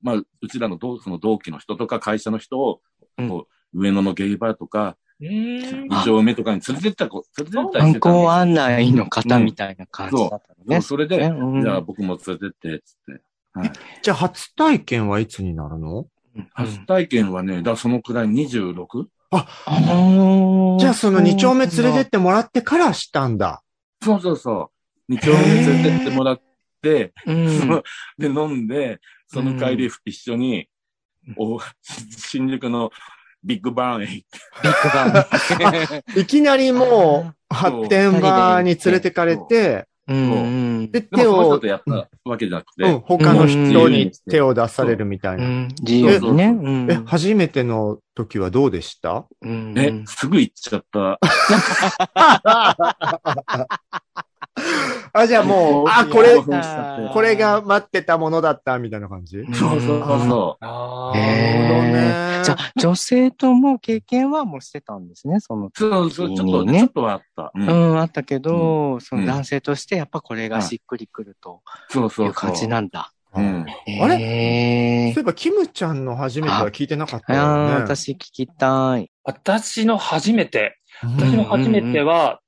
まあ、うちらの同その同期の人とか会社の人を、
うん
上野のゲイバーとか、
うん
二丁目とかに連れてった子、連れてったり
観
してた
案内の方みたいな感じだったの
そう
ね。
それで、
ねうん
じゃあ僕も連れてって、つって。はい。
じゃあ、初体験はいつになるの？
うん
初体験はね、だそのくらい 26?
あー
じゃあ、その二丁目連れてってもらってからしたんだ。
そうそうそう。二丁目連れてってもらって、
うん。
そ ので、飲んで、その帰り一緒に、お新宿のビッグバンへ行って、
ビッグバン。
いきなりもう、発展場に連れてかれて、で、手を
でもその人と、やったわけじゃなくて、
うん、他の人に手を出されるみたいうな。
ん自由にね。うん。
え、初めての時はどうでした？
うん。
え、すぐ行っちゃった。
あ、じゃあもう、あ、これこれが待ってたものだった、みたいな感じ？
そうそうそう。
あ
へ
なるほど
え
ね
じゃあ、女性とも経験はもうしてたんですね、その。
そうそう、ちょっと、
ね
ちょっとはあった。う。
うんん、あったけど、その
うん
男性としてやっぱこれがしっくりくると
そうそうそう。
いう感じなんだ。
うん。
あれ？
へ
そういえば、キムちゃんの初めては聞いてなかった
あ
よね。
あ、私聞きたい。
私の初めて、私の初めては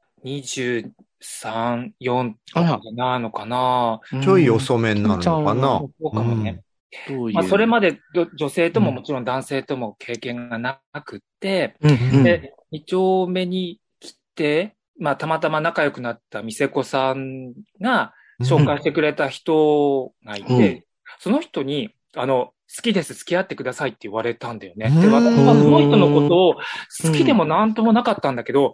23、4とかなのかな。
ちょい遅めになるのかな？
そうかもね。まあ、それまでど女性とももちろん男性とも経験がなくって、
うんうん。
で、二丁目に来て、まあ、たまたま仲良くなった店子さんが紹介してくれた人がいて、
うん。
その人に、あの、好きです、付き合ってくださいって言われたんだよね。
うん。
で、私はその人のことを好きでもなんともなかったんだけど、
うん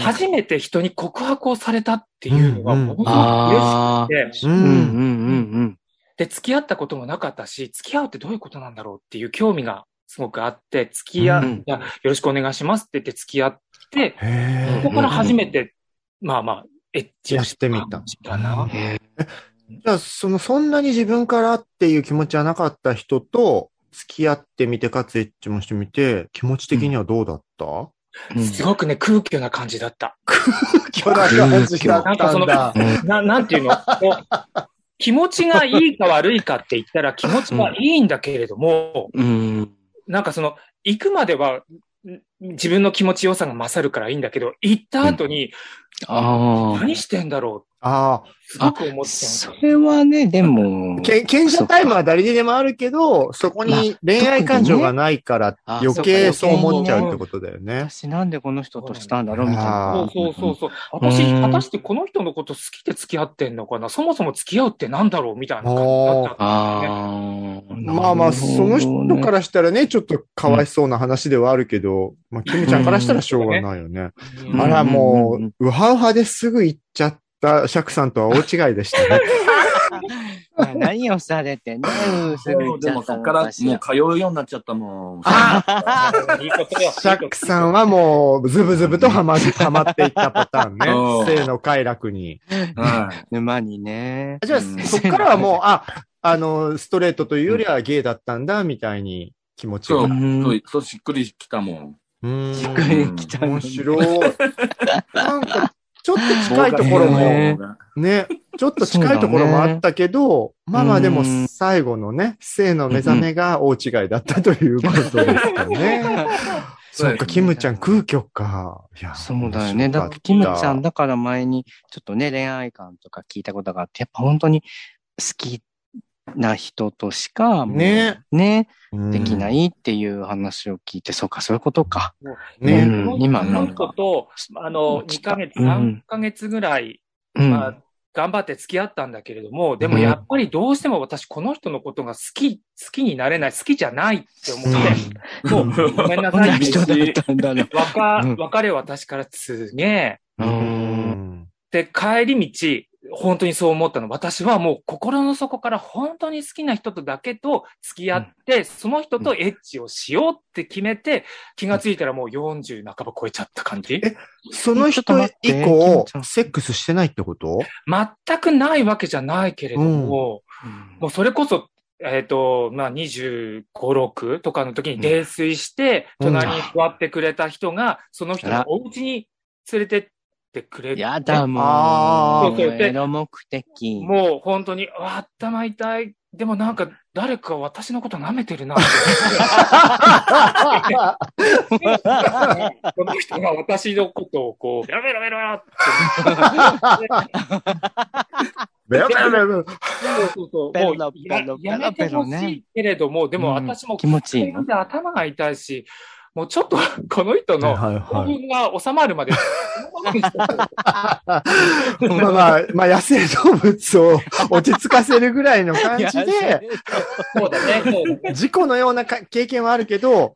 初めて人に告白をされたっていうのが
うん
ものすごく
あ
嬉しくて、
う。
うんうんんうん。
で、付き合ったこともなかったし、付き合うってどういうことなんだろうっていう興味がすごくあって、付き合、
うん。
いや、よろしくお願いしますって言って付き合って、
へ
そこから初めて、まあまあ、エッチを
やってみた
かな。
へ
じゃあ、その、そんなに自分からっていう気持ちはなかった人と付き合ってみて、かつエッチもしてみて、気持ち的にはどうだった、
うん
すごくね、空虚な感じだった。
虚な感じだったんだ。
な、なんていうの？気持ちがいいか悪いかって言ったら気持ちはいいんだけれども、
うん。
なんかその、行くまでは、ん自分の気持ちよさが勝るからいいんだけど、行った後に、
あ
何してんだろ
あ
うすごく思
あ。
っちゃ
それはね、でも
賢者タイムは誰にでもあるけど、そこに恋愛感情がないから
あ
余計そう思っちゃうってことだよね。
私なんでこんな人としたんだろうみたいな。
あ
う。そうそうそうそう。私、
うん
果たしてこの人のこと好きで付き合ってんのかな？そもそも付き合うってなんだろう？みたいな感じになった。
ああ。
まあまあ、その人からしたらね、ちょっとかわいそうな話ではあるけど、まあ、キムちゃんからしたらしょうがないよね。
うん
あら、も
うんうん
う、ウハウハですぐ行っちゃったシャクさんとは大違いでしたね。
まあ何をされてね、うんすぐ行っち
で
ゃったの
もそっからもう通うようになっちゃったもん。
いいことよ。
シャックさんはもう、ズブズブとはま、はまっていったパターン
うん
ね。性の快楽に。
はい。
沼にね。
じゃあ、
うん
そっからはもう、あ、あの、ストレートというよりはゲイだったんだ、みたいに気持ちが。
そう、そうしっくりきたもん。
うーん
しっくりきたの
面白い。なんか、ちょっと近いところも、
へ
ね、ちょっと近いところもあったけど、まあまあでも
うん
最後のね、性の目覚めが大違いだったということですかね。そっか、キムちゃん空虚か。いや
そうだよね。だって、キムちゃんだから前に、ちょっとね、恋愛観とか聞いたことがあって、やっぱ本当に好きな人としか、
ね。
ね、
うん
できないっていう話を聞いて、そうか、そういうことか。
ね。
うん今
この人と、あの、2ヶ月、
うん
3ヶ月ぐらい、
うん。
まあ、頑張って付き合ったんだけれども、でもやっぱりどうしても私この人のことが好き、好きになれない、好きじゃないって思って、もうごめんなさ
ない 人だったんだろう。
別
うん
別れ私からすげえ。で、帰り道、本当にそう思ったの。私はもう心の底から本当に好きな人とだけと付き合って、その人とエッチをしようって決めて、気がついたらもう40半ば超えちゃった感じ。
えその人以降セックスしてないってこと？
全くないわけじゃないけれども、もうそれこそ、えっ、と、まあ、25、6とかの時に泥酔して、
うん。
隣に座ってくれた人が、その人のお家に連れてってくれて、
やだ、もう。
あ
ーそうそうで
エロ目的。
もう本当に、頭痛い。でもなんか、誰か私のこと舐めてるなって。この人が私のことをこう、やめろやめろって。
ベロベロベロベロ
そうそうそう。もうややめてほしいけれども、でも
うん
私も
気持ちいい
頭が痛いし、もうちょっと この人の
はい
興
はい。
奮が収まるまで、ま
あまあ、まあ野生動物を落ち着かせるぐらいの感じで、
そうだね、そうだね。
事故のようなか経験はあるけど、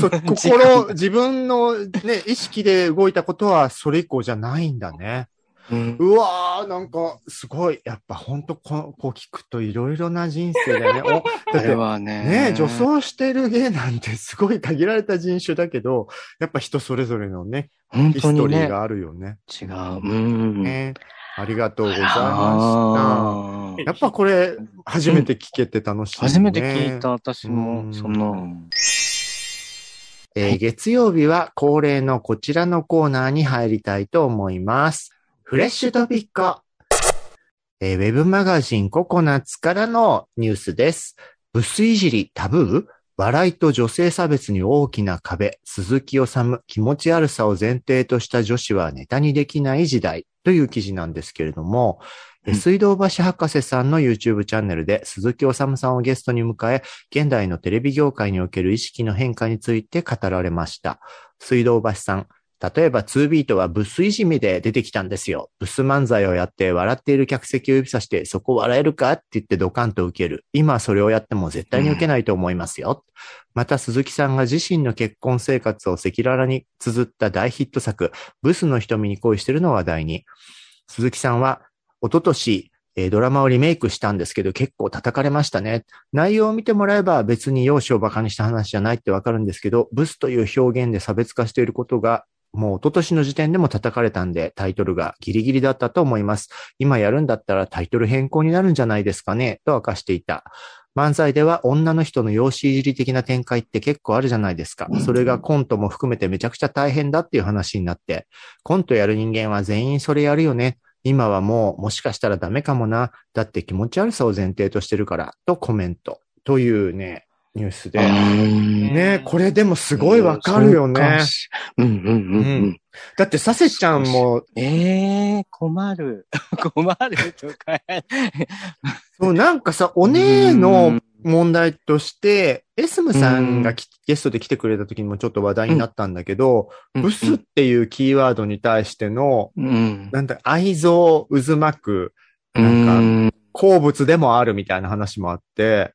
そ心、自分のね、意識で動いたことはそれ以降じゃないんだね。
うん
うわー、なんか、すごい。やっぱ本当ここう聞くといろいろな人生だよね。おだって、
はね。
ね、女装してる芸なんてすごい限られた人種だけど、やっぱ人それぞれのね、
本
ヒ
当にね。
ストリーがあるよね。
違う。うん。
ねありがとうございました。やっぱこれ、初めて聞けて楽しい、ね
初めて聞いた、私
う
も、
ん
その、
えー月曜日は恒例のこちらのコーナーに入りたいと思います。フレッシュトピック。えーウェブマガジンココナッツからのニュースです。ブスいじりタブー？笑いと女性差別に大きな壁。鈴木治気持ち悪さを前提とした女子はネタにできない時代という記事なんですけれども、え
うん
水道橋博士さんの YouTube チャンネルで鈴木治さんをゲストに迎え、現代のテレビ業界における意識の変化について語られました。水道橋さん。例えば2ビートはブスいじめで出てきたんですよ。ブス漫才をやって笑っている客席を指さしてそこ笑えるか？って言ってドカンと受ける。今それをやっても絶対に受けないと思いますよ。また鈴木さんが自身の結婚生活を赤裸々に綴った大ヒット作、ブスの瞳に恋してるの話題に。鈴木さんは、一昨年、えドラマをリメイクしたんですけど結構叩かれましたね。内容を見てもらえば別に容姿を馬鹿にした話じゃないってわかるんですけど、ブスという表現で差別化していることがもう一昨年の時点でも叩かれたんで、タイトルがギリギリだったと思います。今やるんだったらタイトル変更になるんじゃないですかね、と明かしていた。漫才では女の人の容姿いじり的な展開って結構あるじゃないですか。それがコントも含めてめちゃくちゃ大変だっていう話になって、コントやる人間は全員それやるよね。今はもうもしかしたらダメかもな。だって気持ち悪さを前提としてるから、とコメント。というね、ニュースで。ねこれでもすごいわかるよね。
うんうんうんう
うん
ん。
だってサセちゃんも、
ええ困る。困るとか。
そうなんかさ、お姉の問題として、エスムさんがきゲストで来てくれた時にもちょっと話題になったんだけど、ブスっていうキーワードに対しての、
うん。
なんだ、愛憎渦巻くなんか好物でもあるみたいな話もあって。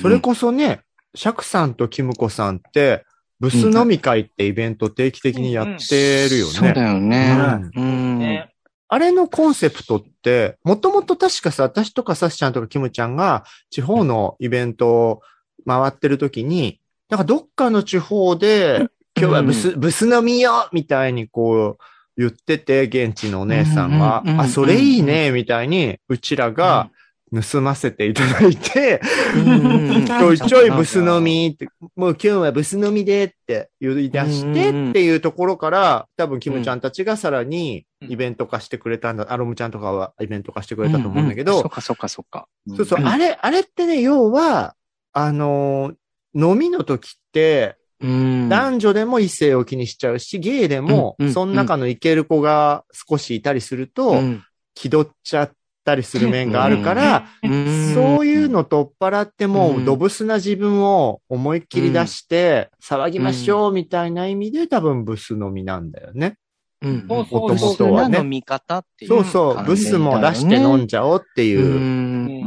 それこそね、シャクさんとキムコさんって、ブス飲み会ってイベント定期的にやってるよね。
そうだよね。
あれのコンセプトって、もともと確かさ、私とかサシちゃんとかキムちゃんが地方のイベントを回ってる時に、なんかどっかの地方で、今日はブス、ブス飲みよみたいにこう言ってて、現地のお姉さんが
うんうんうんう、ん
あ、それいいねみたいに、うちらが盗ませていただいて、ちょいちょいブス飲みって、もう今日はブス飲みでって言い出してっていうところから、多分キムちゃんたちがさらにイベント化してくれたんだ、アロムちゃんとかはイベント化してくれたと思うんだけど
そっ、かそっかそっか。
そうそう、
うん
あれ、あれってね、要は、あのー飲みの時って、
うん。
男女でも異性を気にしちゃうし、ゲイでもその中のイケる子が少しいたりすると、
うん。
気取っちゃったりする面があるから、
うん
そういうの取っ払っても、
うん。
ドブスな自分を思いっきり出して、騒ぎましょうみたいな意味で多分ブス飲みなんだよね。
うん。
そうそう
元々はね。
飲み方っていう
そうそう、ブ。スも出して飲んじゃおうっていう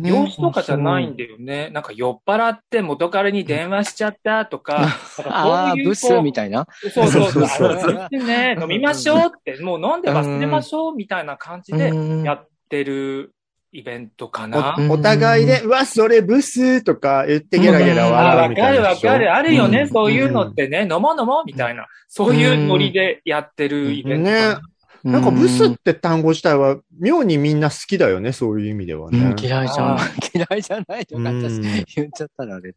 う。
ん。
ね
ね
容姿とかじゃないんだよね。なんか酔っ払って元彼に電話しちゃったとか、なんか
ああ、
そういう
ブスみたいな。
そうそうそう。
そう
ね、飲みましょうって、もう飲んで忘れましょうみたいな感じで
うん
やってるイベントかな。
うん
お互いで、うわ、それブスとか言ってゲラゲラ
あ
笑う
わか
みたいな。
るわかる。あるよね、
うん
そういうのってね、飲もう飲もうみたいな。そういうノリでやってるイベントか
ね
な。。
なんかブスって単語自体は妙にみんな好きだよね、そういう意味では
うん
ね。
嫌いじゃん
あ。
嫌いじゃないとか
うん
私言っちゃったらあれ。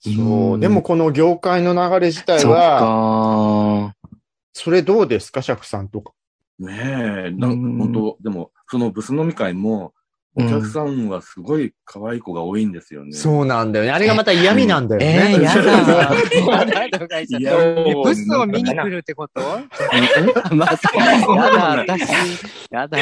そうう。
ん
でもこの業界の流れ自体は、
か。
それどうですか、シャクさんとか。
ねえ、な
うん
本当でも、そのブス飲み会も、お客さんはすごい可愛い子が多いんですよね。
そうなんだよね。あれがまた嫌味なんだよ
えー、
ね。
やだ。やだとか言っちゃっ
いや
た。ブスを見に来るってこと？まあ、そうやだ、私、やだ。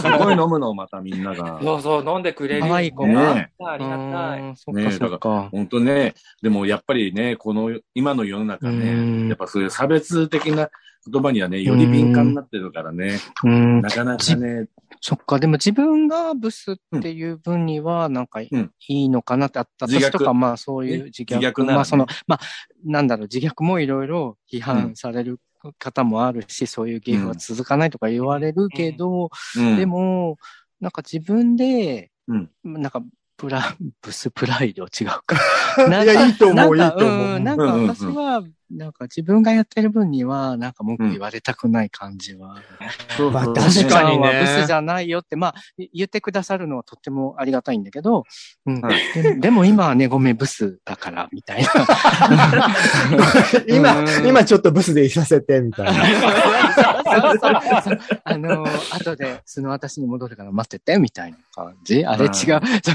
すごい飲むの、またみんなが。
そうそう、飲んでくれるよ。
可愛い子
が。
ね
ありがたい。
うんそっかそっか。
本当ね、でもやっぱりね、この今の世の中
うん
ね、やっぱそういう差別的な言葉にはね、より敏感になってるからね、
うん。
なかなかね、
そっか、でも自分がブスっていう分には、なんかい
うん。
いのかなって、あった
自虐。
私とか、まあそういう
ね
自虐、
自虐
まあその、まあ、なんだろう、自虐もいろいろ批判される方もあるし、そういう芸風は続かないとか言われるけど、
うん。
でも、なんか自分で、
うん。
なんか、プラ、ブスプライド？違うか。
いやいいと思ういいと思う。ん
なんか私は、なんか自分がやってる分には、なんか文句言われたくない感じは。
まあ
そうそう
確かにね
ブスじゃないよって、まあ、い言ってくださるのはとってもありがたいんだけど、うん
はい
ででも今はね、ごめん、ブスだから、みたいな。
今
う、ん
今ちょっとブスでいさせて、みたいな。
そうそうそうあの、後で素の私に戻るから待ってて、みたいな感じ。あれ違う。そ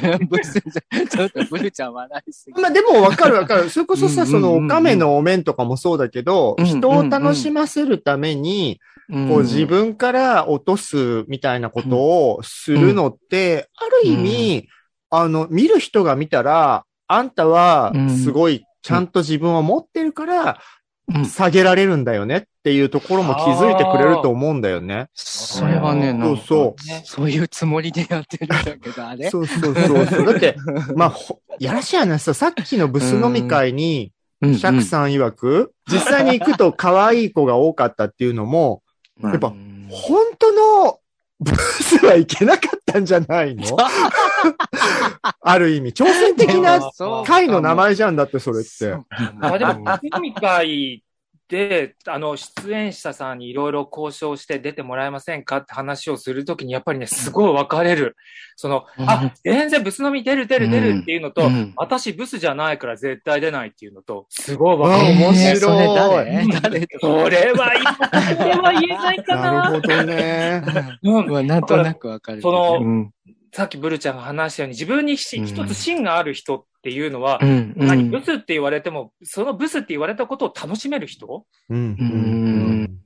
れはブスじゃ、ちょっとブルちゃん笑いすぎ。
まあでもわかるわかる。それこそさ、
うんうんうんうん
そのお亀のお面とかもそうだけど、人を楽しませるために、
うん
こう自分から落とすみたいなことをするのって、ある意味、あの、見る人が見たら、あんたはすごいちゃんと自分を持ってるから
うん、
下げられるんだよねっていうところも気づいてくれると思うんだよね。
それはね、なんか
そう
ね
そういうつもりでやってるんだけど、あれ。
そうそうそうそう。だって、まあ、ほやらしい話さ、さっきのブス飲み会に、
シ
シャクさん曰く、実際に行くと可愛い子が多かったっていうのも、やっぱ本当のブスはいけなかったんじゃないの？ある意味、挑戦的な会の名前じゃんだって、それって。
まあでも、飲み会で、あの、出演者さんにいろいろ交渉して出てもらえませんかって話をするときに、やっぱりね、すごい分かれる。その、あ、全然ブス飲み出る出る出るっていうのと、
うん。
私ブスじゃないから絶対出ないっていうのと、すごい分か
あ
れる。
面白い。
えーそれ誰？誰？
れは今、それは言えな いかな。
なるほどね。
うん。
まあなんとなくわかる。
その
うん、
さっきブルちゃんが話したように、自分にし
うん。
一つ芯がある人っていうのは
う、ん、う
何
ん。
ブスって言われても、そのブスって言われたことを楽しめる人？
うん。
うん。
うん。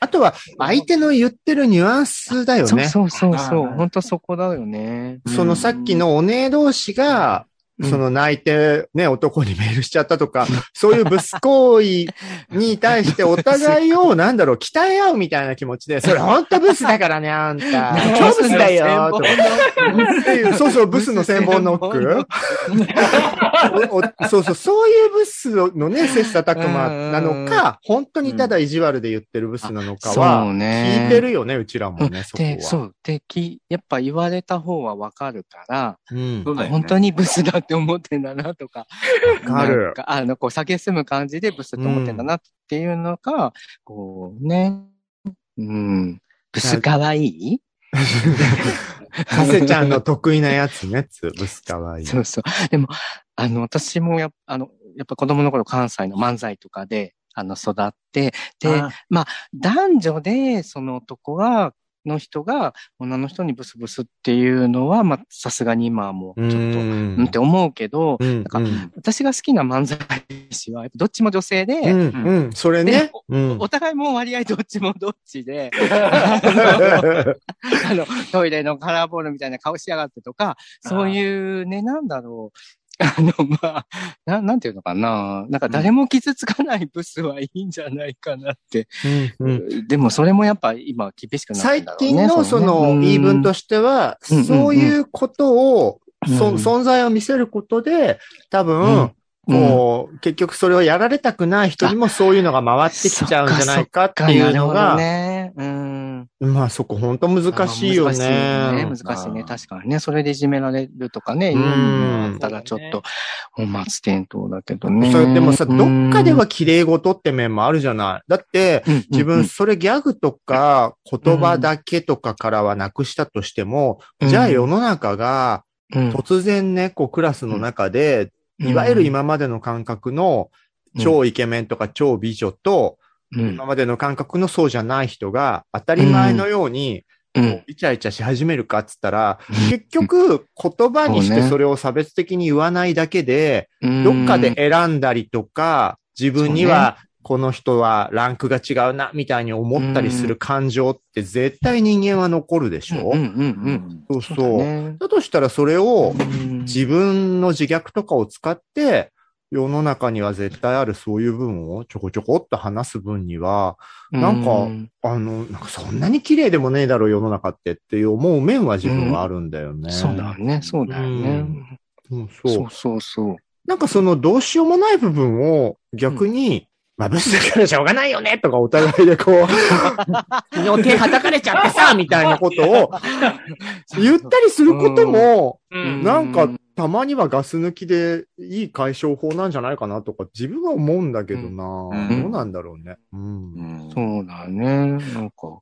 あとは、相手の言ってるニュアンスだよね。
そうそうそうそう。本当そこだよね。
そのさっきのお姉同士が、
うん
その泣いてね、男にメールしちゃったとか、そういうブス行為に対してお互いを、なんだろう、鍛え合うみたいな気持ちで、それほんとブスだからね、あんた。超ブスだよ、そうそう、ブスの千本ノック。そうそう、そういうブスのね、切磋琢磨なのか、本当にただ意地悪で言ってるブスなのかは、聞いてるよね、うちらもね、そこは。
で、そう。で、き、やっぱ言われた方はわかるから、本当にブスだって思ってんだなとか、
わかる
かあの、こう、酒進む感じでブスって思ってんだなっていうのが、こうね、うん、ブスかわいい？
かせちゃんの得意なやつね、つ、ブスかわいい。
そうそう。でも、あの、私もやあの、やっぱ子供の頃関西の漫才とかで、あの、育って、で、
あ
男女で、その男が、の人が、女の人にブスブスっていうのは、まあ、さすがに今はもう、ちょっと、うんって思うけど、
うん
なんか私が好きな漫才師は、やっぱどっちも女性で、
うん、うん、それね
で。
うん。
お互いも割合どっちもどっちで、あの、トイレのカラーボールみたいな顔しやがってとか、そういうね、なんだろう。あの、まあ、ななんていうのかな。なんか誰も傷つかないブスはいいんじゃないかなって。
うんうん
でもそれもやっぱ今厳しくなって
最
んだろうね。
近のその言い分としては、
うん
そういうことを、そ
うん
存在を見せることで、多
うん
分、こう、結局それをやられたくない人にもそういうのが回ってきちゃうんじゃないかっていうのが、
ね。うん。
まあそこ本当難しいよ
難しいね。
ね。
難しいね。確かにね。それでいじめられるとかね、
うん
たらちょっと本末転倒だけどね。
それでもさ、どっかでは
うん
綺麗事って面もあるじゃない。だって、自分、それギャグとか言葉だけとかからはなくしたとしても、
うん
じゃあ世の中が
うん
突然ね、こうクラスの中で、いわゆる今までの感覚の超イケメンとか超美女と、
うん、
今までの感覚のそうじゃない人が当たり前のように、
うん。
イチャイチャし始めるかっつったら、結局言葉にしてそれを差別的に言わないだけで、どっかで選んだりとか、自分にはこの人はランクが違うな、みたいに思ったりする感情って絶対人間は残るでしょ、
うんうんうん
そう
そう。だね。
だとしたらそれを
うん。
自分の自虐とかを使って、世の中には絶対あるそういう分をちょこちょこっと話す分には、なんか
うん
あの、なんかそんなに綺麗でもねえだろ、世の中ってっていう思う面は自分はあるんだよね。
そうだね、そうだよね。
うん。そう。
そうそうそう。
なんかそのどうしようもない部分を逆に、まあブスだからしょうがないよねとかお互いでこう、昨日手叩かれちゃってさ、みたいなことを言ったりすることも、
うん
なんかたまにはガス抜きでいい解消法なんじゃないかなとか自分は思うんだけどな、
うん
どうなんだろうね。うん。
うん
そうだね。なんか、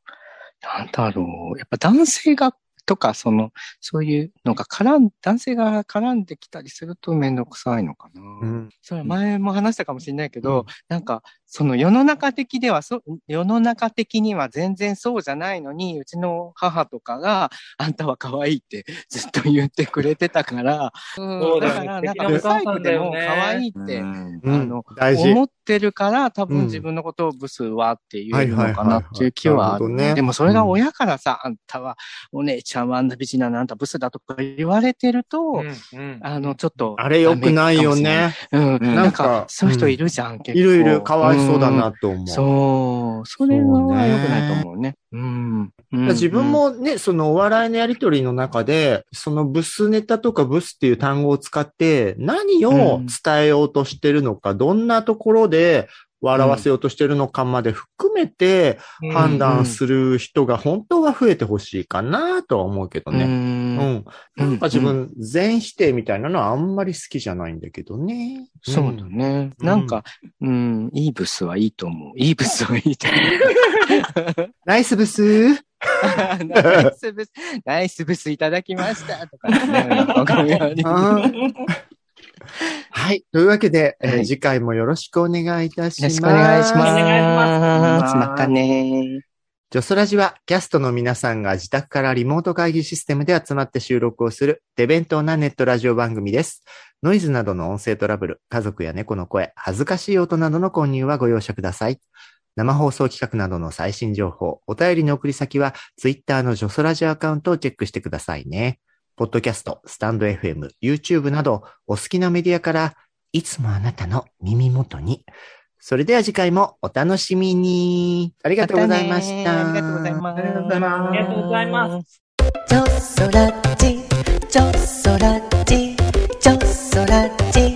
なんだろう。やっぱ男性が、とか、その、そういうのが絡ん、男性が絡んできたりするとめんどくさいのかな。
うん。
それ前も話したかもしれないけど、なんか、その世の中的ではそ、世の中的には全然そうじゃないのに、うちの母とかが、あんたは可愛いってずっと言ってくれてたから、うん。
だ
から、なんか、
素敵なお
ブサイ
母さんだ
クでも可愛いって、
うん。
うん。
あの、
大事。
思ってるから、多
うん
分自分のことをブスはってのかなっていう気はある。でもそれが親からさ、あんたはお姉ちゃんはあんな美人なのあんたブスだとか言われてると、
うんうん
あの、ちょっと。
あれ良くないよね。
うん。
うん
なんかそういう人いるじゃん、結構。
いるいる、かわいそうだなと思う。
そう。それは良くないと思うね。うん。うん
自分、もね、そのお笑いのやりとりの中で、そのブスネタとかブスっていう単語を使って、何を伝えようとしてるのか、どんなところで笑わせようとしてるのかまで含めて判断する人が本当は増えてほしいかなとは思うけど
う
ね。
ん
うん。なんか自分、全否定みたいなのはあんまり好きじゃないんだけどね。
そうだね。
うん
なんか、うん、イーブスはいいと思う。イーブスはいいと思う。
ナイスブスー
ナイスブス、ナイスブスいただきましたとかね。
はい。というわけで、えー
はい
次回もよろしくお願いいたします。
よろしくお願いします。
お願いします
またね
ジョソラジはキャストの皆さんが自宅からリモート会議システムで集まって収録をする手弁当なネットラジオ番組です。ノイズなどの音声トラブル、家族や猫の声、恥ずかしい音などの混入はご容赦ください。生放送企画などの最新情報、お便りの送り先は、ツイッターのジョソラジアカウントをチェックしてくださいね。ポッドキャスト、スタンド FM、YouTube など、お好きなメディアから、いつもあなたの耳元に。それでは次回もお楽しみに。ありがとうございました。
ありがとうございます。
ありがとうございます。
ありがとうございます。
ジョソラジ、ジョソラジ、ジョソラジ。